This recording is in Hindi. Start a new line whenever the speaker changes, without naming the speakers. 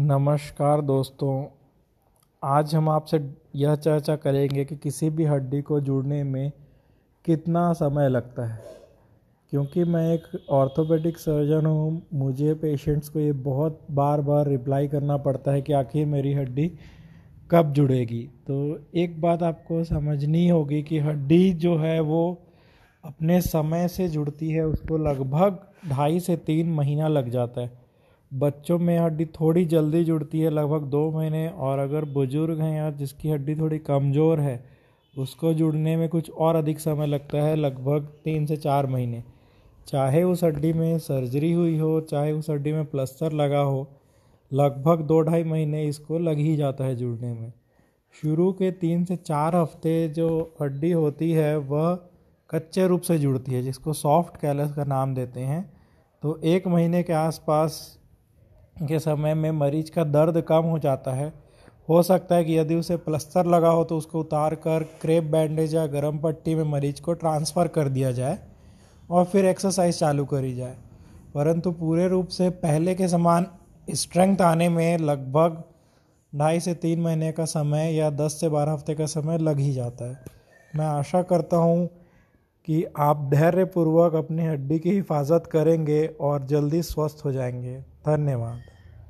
नमस्कार दोस्तों। आज हम आपसे यह चर्चा करेंगे कि किसी भी हड्डी को जुड़ने में कितना समय लगता है। क्योंकि मैं एक ऑर्थोपेडिक सर्जन हूँ, मुझे पेशेंट्स को ये बहुत बार बार रिप्लाई करना पड़ता है कि आखिर मेरी हड्डी कब जुड़ेगी। तो एक बात आपको समझनी होगी कि हड्डी जो है वो अपने समय से जुड़ती है, उसको लगभग ढाई से तीन महीना लग जाता है। बच्चों में हड्डी थोड़ी जल्दी जुड़ती है, लगभग दो महीने, और अगर बुज़ुर्ग हैं या जिसकी हड्डी थोड़ी कमज़ोर है, उसको जुड़ने में कुछ और अधिक समय लगता है, लगभग तीन से चार महीने। चाहे उस हड्डी में सर्जरी हुई हो, चाहे उस हड्डी में प्लस्तर लगा हो, लगभग दो ढाई महीने इसको लग ही जाता है जुड़ने में। शुरू के तीन से चार हफ़्ते जो हड्डी होती है, वह कच्चे रूप से जुड़ती है, जिसको सॉफ्ट कैलस का नाम देते हैं। तो एक महीने के आसपास के समय में मरीज़ का दर्द कम हो जाता है। हो सकता है कि यदि उसे प्लस्तर लगा हो तो उसको उतार कर क्रेप बैंडेज या गर्म पट्टी में मरीज़ को ट्रांसफ़र कर दिया जाए और फिर एक्सरसाइज चालू करी जाए। परंतु पूरे रूप से पहले के समान स्ट्रेंथ आने में लगभग ढाई से तीन महीने का समय या दस से बारह हफ़्ते का समय लग ही जाता है। मैं आशा करता हूँ कि आप धैर्यपूर्वक अपनी हड्डी की हिफाजत करेंगे और जल्दी स्वस्थ हो जाएँगे। धन्यवाद।